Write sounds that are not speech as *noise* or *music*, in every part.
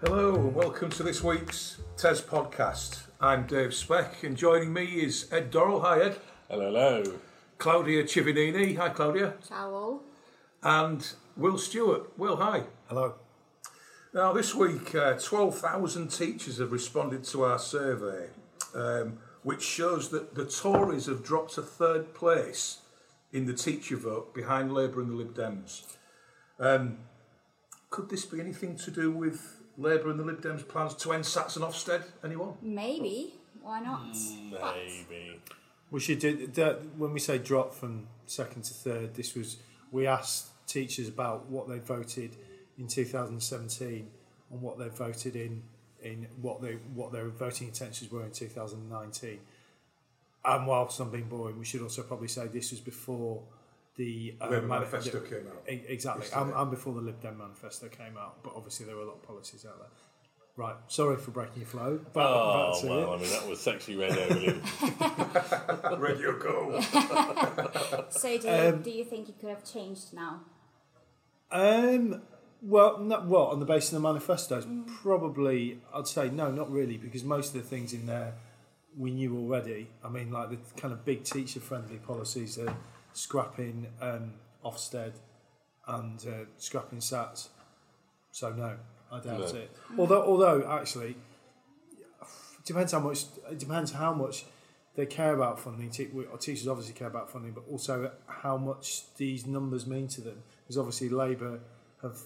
Hello and welcome to this week's TES podcast. I'm Dave Speck and joining me is Ed Dorrell. Hi Ed. Hello, hello. Claudia Civinini. Hi Claudia. Ciao. And Will Stewart. Will, hi. Hello. Now this week, uh, 12,000 teachers have responded to our survey, um, which shows that the Tories have dropped to third place in the teacher vote behind Labour and the Lib Dems. Um, could this be anything to do with Labour and the Lib Dems' plans to end Sats and Ofsted? Anyone? Maybe. Why not? Mm, maybe. We should do that when we say drop from second to third. This was we asked teachers about what they voted in 2017 and what they voted in in what they what their voting intentions were in 2019. And whilst I'm being boring, we should also probably say this was before the uh, Labour manifesto the- came out. E- Exactly, Yesterday. and, and before the Lib Dem manifesto came out. But obviously there were a lot of policies out there. Right, sorry for breaking your flow. Back, Oh, back to well, I mean, that was sexy red Evelyn. *laughs* *laughs* Radio go. *laughs* so do you, Um, do you think it could have changed now? Um, well, no, well, on the basis of the manifestos, probably I'd say no, not really, because most of the things in there we knew already. I mean, like the kind of big teacher-friendly policies are scrapping um, Ofsted and uh, scrapping SATs. So no, I doubt No. it. Although, although actually, it depends how much. It depends how much they care about funding. Te- we- or teachers obviously care about funding, but also how much these numbers mean to them. Because obviously Labour have.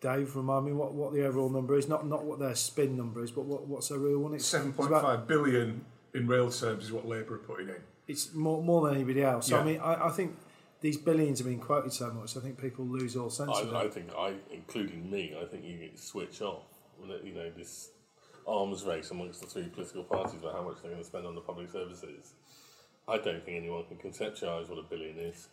Dave, remind me what, what the overall number is. Not not what their spin number is, but what, what's their real one? It's Seven it's about- five billion in real terms is what Labour are putting in. It's more more than anybody else. So, Yeah. I mean, I, I think these billions have been quoted so much. I think people lose all sense of it. I, I think, I, including me, I think you switch off. You know, this arms race amongst the three political parties about how much they're going to spend on the public services. I don't think anyone can conceptualise what a billion is.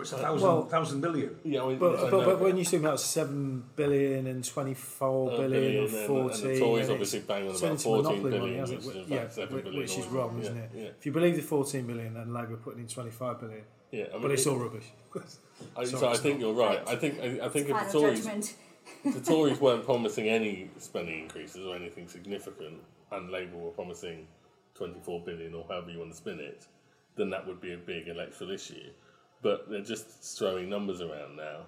It's a thousand, Well- thousand million. Yeah, I mean, But, but, but when you talk about seven billion and twenty four a billion and and- fourteen, and the Tories and obviously it's bang on about into 14 monopoly money, hasn't which it? is in yeah, fact 7 which, billion which is wrong, yeah, isn't it? yeah. If you believe the fourteen billion, then Labour putting in twenty five billion, yeah, I mean, but it's all rubbish. I, Sorry, so I think not. you're right. I think I, I think if the Tories the Tories *laughs* weren't promising any spending increases or anything significant, and Labour were promising 24 billion or however you want to spin it, then that would be a big electoral issue. But they're just throwing numbers around now,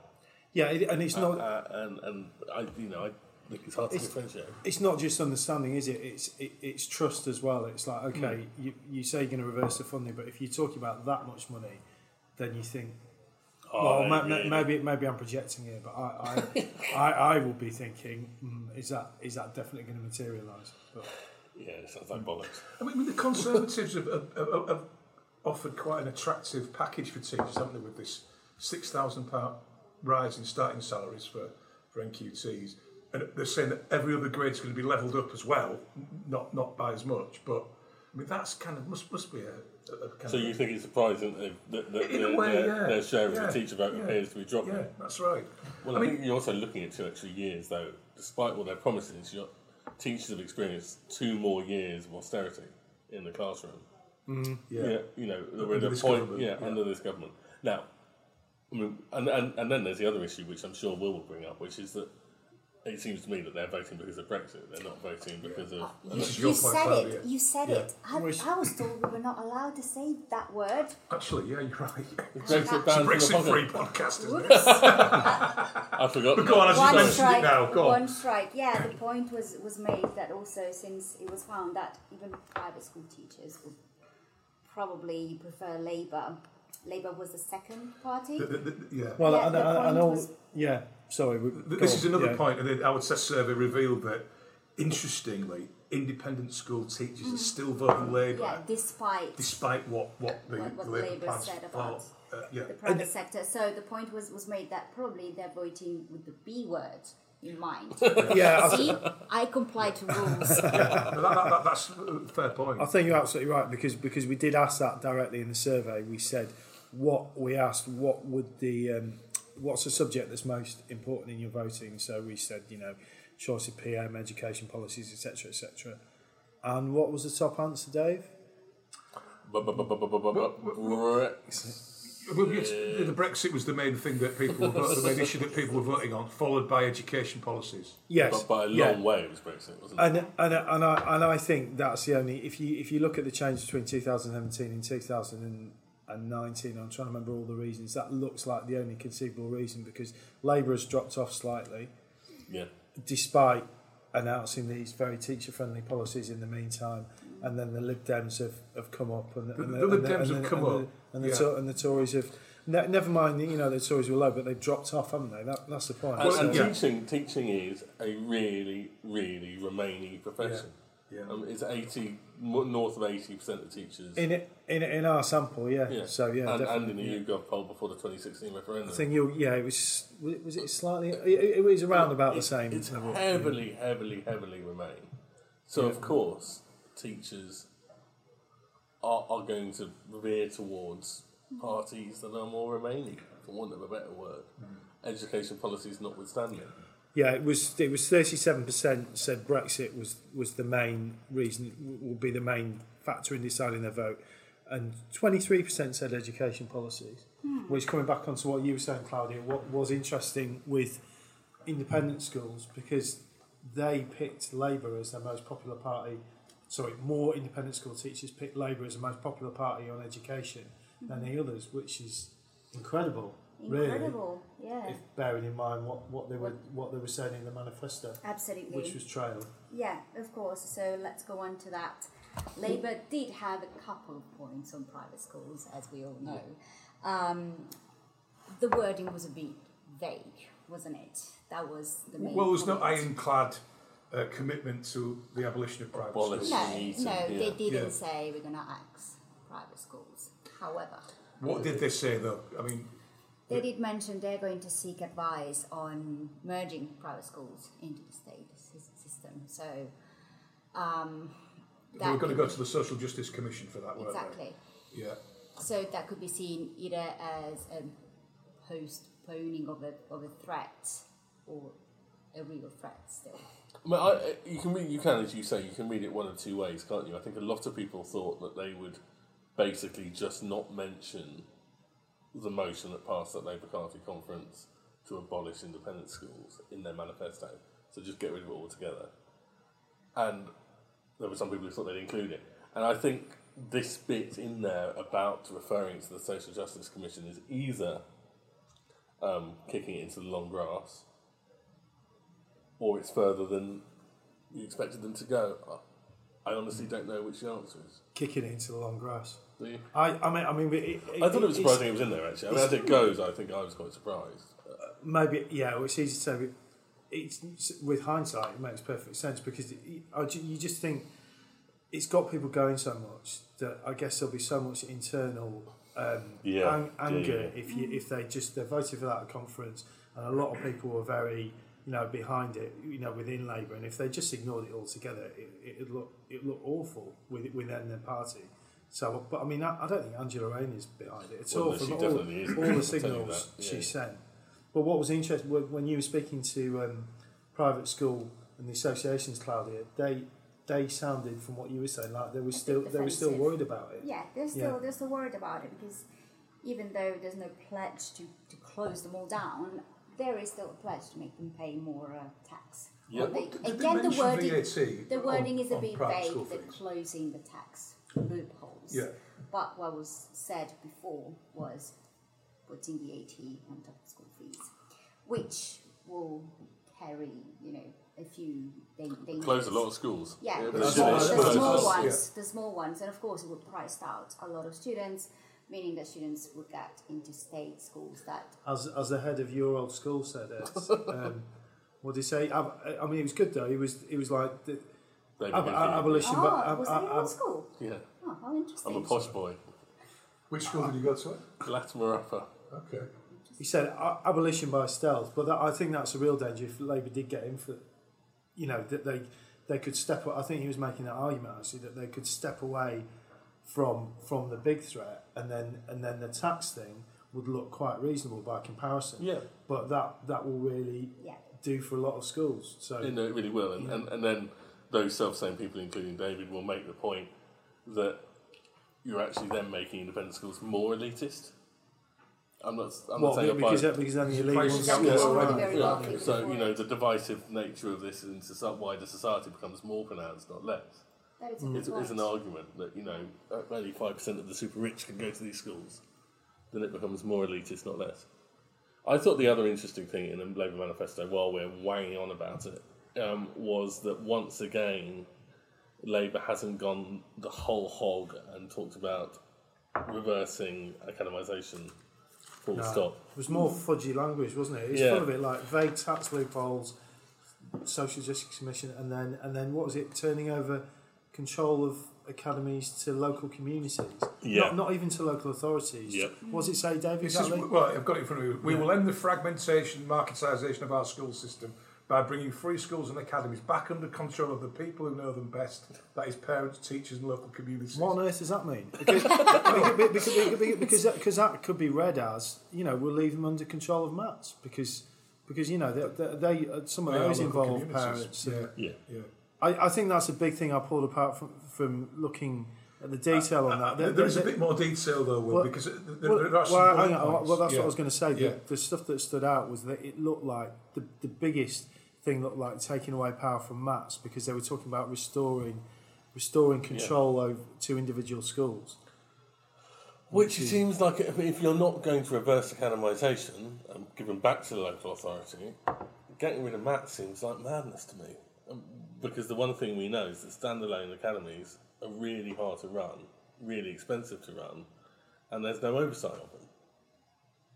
Yeah, it, and it's not. uh, and and I you know I think it's hard to It's- differentiate. it's not just understanding, is it? It's it, it's trust as well. It's like okay, Hmm. you, you say you're going to reverse the funding, but if you're talking about that much money, then you think, Oh, well, ma- ma- really? maybe maybe I'm projecting here, but I I, *laughs* I, I will be thinking, mm, is that is that definitely going to materialise? But Yeah, it sounds like bollocks. I mean, the Conservatives have, have, have, have offered quite an attractive package for teachers, haven't they, with this £6,000 rise in starting salaries for, for NQTs. And they're saying that every other grade's going to be levelled up as well, not not by as much. But, I mean, that's kind of, must, must be a, a, kind So of... you think it's surprising that, that, that In their, way, their, yeah. their share of Yeah, the teacher vote yeah. appears to be dropping? Yeah, that's right. Well, I I, mean- think you're also looking at two extra years, though. Despite what their promises, your teachers have experienced two more years of austerity in the classroom. Mm-hmm. Yeah. you know, we're Under at a this point, government, yeah, yeah. under this government. Now, I mean, and, and and then there's the other issue, which I'm sure Will will bring up, which is that it seems to me that they're voting because of Brexit. They're not voting because of. Uh, you, This is you your point, said Claudia. it. You said it. I, was told we were not allowed to say that word. Actually, yeah, you're right. Brexit It's a bans Brexit-free podcast, isn't it? *laughs* I forgot. But go on, as you one mentioned it strike. now, go on. One strike. Yeah, the point was was made that also since it was found that even private school teachers would probably prefer Labour. Labour was the second party. The- the- the- yeah. well, Yeah, and, the and, and point all, was- yeah. Sorry, we, Th- go This on, is another yeah. point, and the Howard Test survey revealed that, interestingly, independent school teachers are still voting Labour, yeah, despite despite what, what the, What- what Labour Labour said about Uh, yeah. the private sector. So the point was, was made that probably they're voting with the B word in mind. Yeah, I, See, I comply to rules. No, that, that, that, that's a fair point. I think you're absolutely right because because we did ask that directly in the survey. We said what we asked what would the um, what's the subject that's most important in your voting. So we said you know choice of PM, education policies, etc., etc. And what was the top answer, Dave? Brexit. Well, it's- the uh, Brexit was the main thing that people, were, the main issue that people were voting on, followed by education policies. Yes, But by a long yeah. way, it was Brexit, wasn't it? And and and I and I think that's the only if you if you look at the change between 2017 and 2019, I'm trying to remember all the reasons. That looks like the only conceivable reason because Labour has dropped off slightly, yeah. despite announcing these very teacher-friendly policies in the meantime. And then the Lib Dems have, have come up, and the, The- and the and Lib Dems and have come and the- up, and the, yeah. to- and the Tories have. Ne- never mind, you know, the Tories were low, but they've dropped off, haven't they? That, that's the point. And, Well, and yeah. teaching, teaching is a really, really remaining profession. Yeah. Um, it's eighty north of eighty percent of teachers. in it, in in our sample, yeah. yeah. So yeah, and, and definitely, in the yeah. YouGov poll before the twenty sixteen referendum. I think you, yeah, it was. Was it slightly? It, it was around about the same. It's level. heavily, heavily, heavily remain. So of course, teachers are, are going to veer towards parties that are more remaining, for want of a better word. Mm. Education policies notwithstanding. Yeah, it was. It was thirty-seven percent said Brexit was was the main reason. Will be the main factor in deciding their vote, and twenty-three percent said education policies. Hmm. Which coming back onto what you were saying, Claudia, what was interesting with independent schools because they picked Labour as their most popular party. Sorry, more independent school teachers picked Labour as the most popular party on education than the others, which is incredible. Really, Incredible, yeah. if bearing in mind what, what they were what they were saying in the manifesto, Absolutely. which was trail. Yeah, of course. So let's go on to that. Labour did have a couple of points on private schools, as we all know. Um, the wording was a bit vague, wasn't it? That was the main. Well, there's no point. ironclad uh, commitment to the abolition of private Abolish. schools. No, Eton, no, yeah. they didn't Yeah. say we're going to axe private schools. However, What did they say though? I mean, they did mention they're going to seek advice on merging private schools into the state sys- system. So, um, they were that going to go to the Social Justice Commission for that, weren't exactly. they? Yeah. So that could be seen either as a postponing of a of a threat or a real threat still. Mean, I, you can read, you can, as you say, you can read it one of two ways, can't you? I think a lot of people thought that they would basically just not mention the motion that passed at Labour Party conference to abolish independent schools in their manifesto. So just get rid of it altogether. And there were some people who thought they'd include it. And I think this bit in there about referring to the Social Justice Commission is either um, kicking it into the long grass or it's further than you expected them to go. I honestly don't know which the answer is. Kicking it into the long grass. Do you? I, I mean, I mean, it, it, I thought it was surprising it was in there actually. I mean, as it goes, I think I was quite surprised. Maybe, yeah. Well, it's easy to say. But it's with hindsight, it makes perfect sense because it, you just think it's got people going so much that I guess there'll be so much internal um, Yeah, ang- yeah, anger yeah. if you if they just they voted for that at conference, and a lot of people were very you know behind it, you know, within Labour, and if they just ignored it altogether, it it'd look it look awful with within their party. So, but I mean, I, I don't think Angela Rayner is behind it at Well, all. no, from she all, definitely all the *coughs* signals that, she yeah. sent. But what was interesting when when you were speaking to um, private school and the associations, Claudia, they they sounded from what you were saying like they were still they were still worried about it. Yeah, they're Yeah. still they're still worried about it because even though there's no pledge to, to close them all down, there is still a pledge to make them pay more uh, tax. Yeah. They- Did they again, the wording VAT the on- wording is a bit vague. That fees? closing the tax loopholes. Yeah. But what was said before was putting VAT on top of school fees, which will carry, you know, a few dang- dangers. Closed a lot of schools. Yeah, but the, that's small, the small what- ones, the small ones, and of course it would price out a lot of students, meaning that students would get into state schools that As as the head of your old school said, Ed, um, what did he say? I, I mean, it was good though. He was he was like the, David ab- abolition. oh, but ab- was that in ab- school? Yeah, Oh, how interesting! I'm a posh boy. Which school did you go to? Latimer Upper. Okay. He said abolition by stealth, but that, I think that's a real danger if Labour did get in for, you know, that they they could step. I think he was making that argument actually that they could step away from from the big threat, and then and then the tax thing would look quite reasonable by comparison. Yeah. But that that will really Yeah. do for a lot of schools. So You know, it really will. And, Yeah. and, and then those self same people, including David, will make the point that you're actually then making independent schools more elitist I'm not. I'm What, not saying because, apply. because then the elite Price ones is That Yeah, was yeah, already right. very Yeah, wealthy. so you know the divisive nature of this in soci- wider society becomes more pronounced, not less. That is a It's, good an argument that you know only five percent of the super rich can go to these schools. Then it becomes more elitist, not less. I thought the other interesting thing in the Labour manifesto, while we're wanging on about it, um, was that once again, Labour hasn't gone the whole hog and talked about reversing academisation. Full No, stop. It was more fudgy language, wasn't it? It was Yeah. full of it, like vague tax loopholes, social justice commission, and then and then what was it? Turning over control of academies to local communities. Yeah. Not, not even to local authorities. Yep. What does it say, David? Says, Exactly? well, I've got it in front of me. We Yeah. will end the fragmentation, marketisation of our school system by bringing free schools and academies back under control of the people who know them best. That is parents, teachers, and local communities. What on earth does that mean? Because, *laughs* because, because, because, that, because that could be read as, you know, we'll leave them under control of MATs because, because you know, they, they, they some of They those local involve parents. Yeah, Yeah. yeah. I, I think that's a big thing I pulled apart from, from looking at the detail on that. There- There- there is a bit more detail though, Will, Well- because there, there, well, there are some well, hang on, points. well, that's Yeah. what I was going to say. The, Yeah. the stuff that stood out was that it looked like the, the biggest thing looked like taking away power from MATs because they were talking about restoring restoring control over to individual schools. Which seems like if if you're not going to reverse academisation and um, give them back to the local authority, getting rid of MATs seems like madness to me. Because the one thing we know is that standalone academies are really hard to run, really expensive to run, and there's no oversight of them.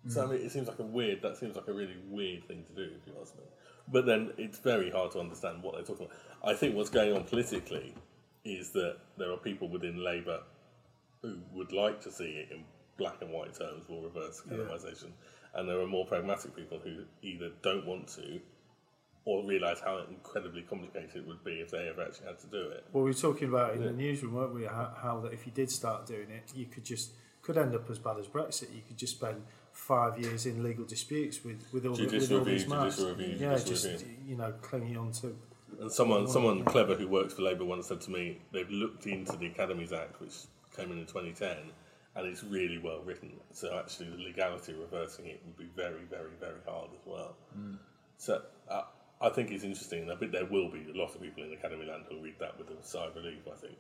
So I mm. mean, it seems like a weird. That seems like a really weird thing to do, if you ask me. But then it's very hard to understand what they're talking about. I think what's going on politically is that there are people within Labour who would like to see it in black and white terms or reverse academisation, and there are more pragmatic people who either don't want to or realise how incredibly complicated it would be if they ever actually had to do it. Well, we were talking about in the newsroom, weren't we? How, how that if you did start doing it, you could just could end up as bad as Brexit. You could just spend five years in legal disputes with with all, the, with Judicial all these review, MATs. judicial review, yeah, just review. you know, clinging on to. And someone, someone clever who works for Labour once said to me, they've looked into the Academies Act, which came in in 2010, and it's really well written. So actually, the legality of reversing it would be very, very, very hard as well. So uh, I think it's interesting, and I think there will be a lot of people in Academy Land who'll read that with a sigh of relief. I think.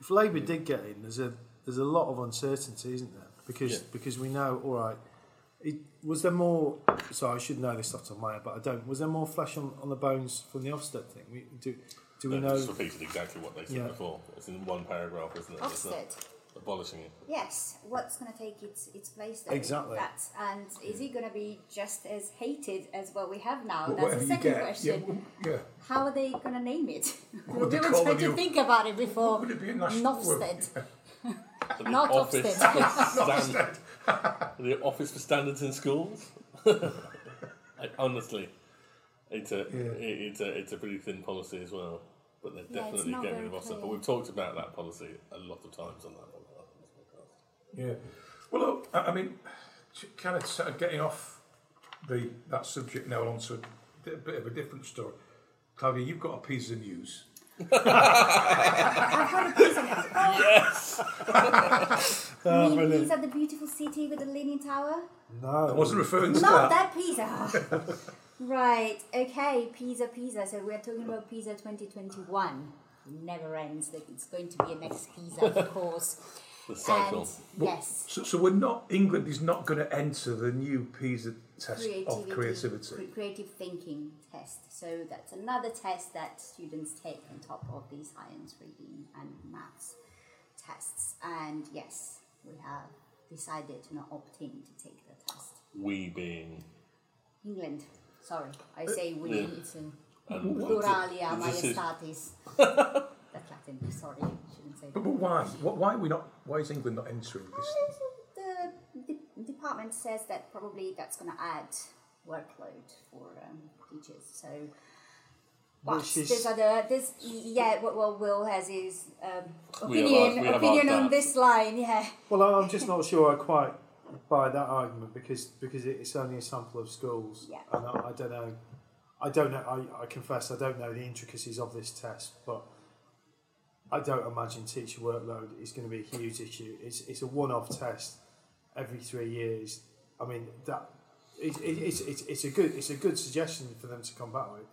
If Labour did get in, there's a there's a lot of uncertainty, isn't there? Because Yeah. because we know, all right. It, was there more? So I should know this off the top of my head, but I don't. Was there more flesh on, on the bones from the Ofsted thing? We, do do we No, know? Just repeated exactly what they said Yeah. before. It's in one paragraph, isn't it? It's Ofsted. Abolishing it. Yes, what's going to take its its place there? Exactly. That's, and is it going to be just as hated as what we have now? But That's the second get, question. Yeah, well, yeah. How are they going to name it? *laughs* would we they were call trying to think about it before. Would it be a national word? Nofsted. The *laughs* Not office Ofsted. for *laughs* the office for standards in schools. I, honestly, it's a Yeah. it, it's a it's a pretty thin policy as well. But they're Yeah, definitely getting rid of Ofsted. But we've talked about that policy a lot of times on that podcast. on this podcast. Yeah. Well, look, I I mean, kind of sort of getting off the that subject now and onto a di- bit of a different story. Claudia, you've got a piece of news. *laughs* *laughs* I've got a piece of Yes. *laughs* oh, mean piece of the beautiful city with the Leaning Tower? No. I wasn't referring to Not that. that Pisa. right. Okay. Pisa, Pisa. So we're talking about Pisa 2021. It Never ends. Like, It's going to be a next Pisa, of course. The cycle. And yes, So, so we're not. England is not going to enter the new PISA test creativity, of creativity. cre- creative thinking test. So that's another test that students take on top of the science, reading, and maths tests. And yes, we have decided to not opt in to take the test. We being England. Sorry, I uh, say we. Yeah. It's in and pluralia this is- majestatis. *laughs* That's Latin. Sorry, shouldn't say But, but why? Wh- Why are we not? Why is England not entering this? The de- department says that probably that's going to add workload for um, teachers. So, but Which is- there's other this yeah. What well, Will has his um, We have opinion asked- we opinion on that. this line. Yeah, Well, I- I'm just not sure I quite buy that argument because because it's only a sample of schools, Yeah. and I, I don't know. I don't know. I, I confess I don't know the intricacies of this test, but I don't imagine teacher workload is going to be a huge issue. It's it's a one-off test every three years. I mean that it, it, it's, it's it's a good it's a good suggestion for them to come back with.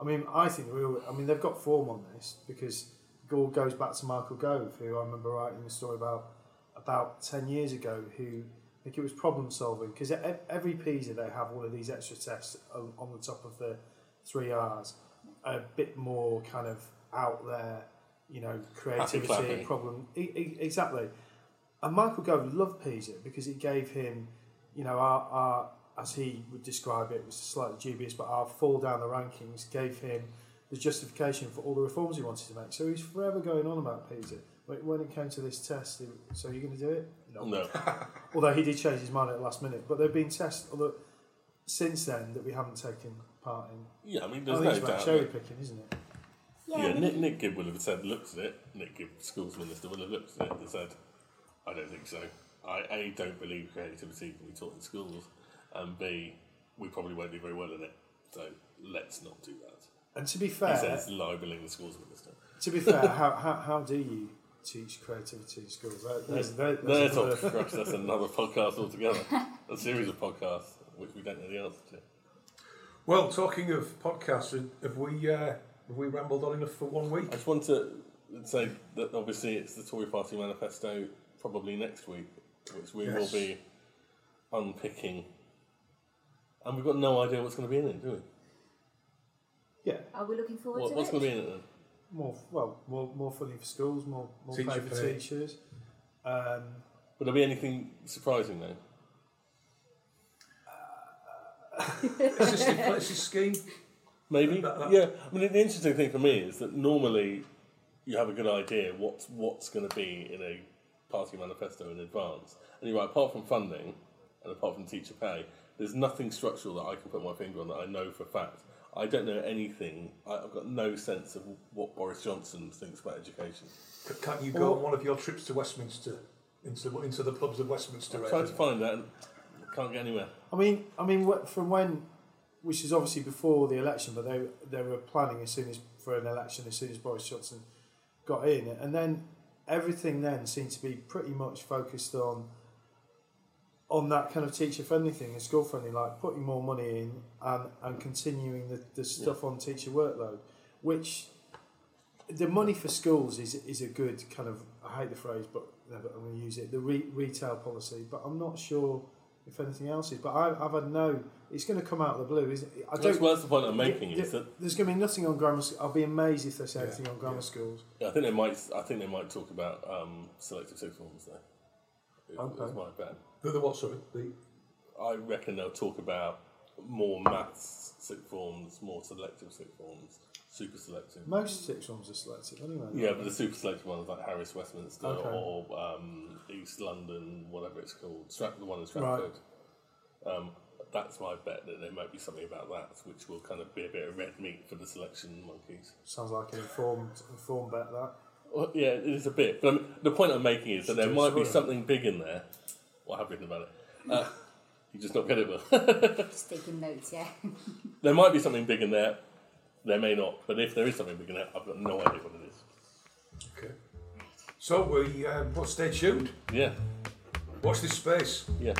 I mean, I think we. I mean, they've got form on this because it all goes back to Michael Gove, who I remember writing a story about about ten years ago. Who I think it was problem solving because every PISA they have all of these extra tests on the top of the three R's, a bit more kind of out there, you know, creativity, problem. E- e- exactly. And Michael Gove loved PISA because it gave him, you know, our, our as he would describe it, was slightly dubious, but our fall down the rankings gave him the justification for all the reforms he wanted to make. So he's forever going on about PISA. But when it came to this test, he, so are you going to do it? No. no. *laughs* although he did change his mind at the last minute. But there have been tests although, since then that we haven't taken part in. Yeah, I mean, oh, there's I no doubt. cherry picking, isn't it? Yeah, yeah Nick, Nick Gibb would have said, looked at it. Nick Gibb, schools minister, would have looked at it and said, I don't think so. I A, don't believe creativity can be taught in schools, and B, we probably won't do very well in it. So let's not do that. And to be fair, he says libeling the schools minister. To be fair, how, how, how do you teach creativity in schools? There's, there's, there's another, that's another *laughs* podcast altogether. a series of podcasts which we don't know the answer to. Well, talking of podcasts, have we uh, have we rambled on enough for one week? I just want to say that obviously it's the Tory Party manifesto probably next week, which we yes. will be unpicking, and we've got no idea what's going to be in it, do we? Yeah. Are we looking forward what, to what's it? going to be in it then? More well, more more funding for schools, more more Teacher pay for pay. teachers. Um, Will there be anything surprising though? *laughs* assisted places scheme. Maybe. That, that. Yeah. I mean, the interesting thing for me is that normally you have a good idea what's what's going to be in a party manifesto in advance, and you're right. Apart from funding and apart from teacher pay, there's nothing structural that I can put my finger on that I know for a fact. I don't know anything. I've got no sense of what Boris Johnson thinks about education. Can't you go on one of your trips to Westminster, into into the pubs of Westminster? I tried to find that. and Can't get anywhere. I mean, I mean, from when, which is obviously before the election, but they they were planning as soon as for an election as soon as Boris Johnson got in, and then everything then seemed to be pretty much focused on on that kind of teacher friendly thing and school friendly, like putting more money in and, and continuing the, the stuff yeah. on teacher workload, which the money for schools is is a good kind of I hate the phrase, but I'm going to use it the re- retail policy, but I'm not sure if anything else is. But I, have had no. It's going to come out of the blue, isn't it? I don't, well, that's the point I'm making. is that there's going to be nothing on grammar. I'll be amazed if there's anything yeah, on grammar yeah. schools. Yeah, I think they might. I think they might talk about um, selective sixth forms there. Okay. Is my bet. The, the what? Sorry. The... I reckon they'll talk about more maths sixth forms, more selective sixth forms, super selective. Most sixth forms are selective anyway. Yeah, but the super selective ones like Harris Westminster okay. or um, East London, whatever it's called, Strat- the one in Stratford. Right. Um, that's my bet that there might be something about that, which will kind of be a bit of red meat for the selection monkeys. Sounds like an informed, informed bet that. Well, yeah, it is a bit. But I mean, the point I'm making is that *laughs* *laughs* there might be something big in there. What have written about it? Uh, you just not get it, but just taking notes. Yeah. there might be something big in there there may not, but if there is something big enough, I've got no idea what it is. Okay. So we, um, well, stay tuned. Yeah. Watch this space. Yeah.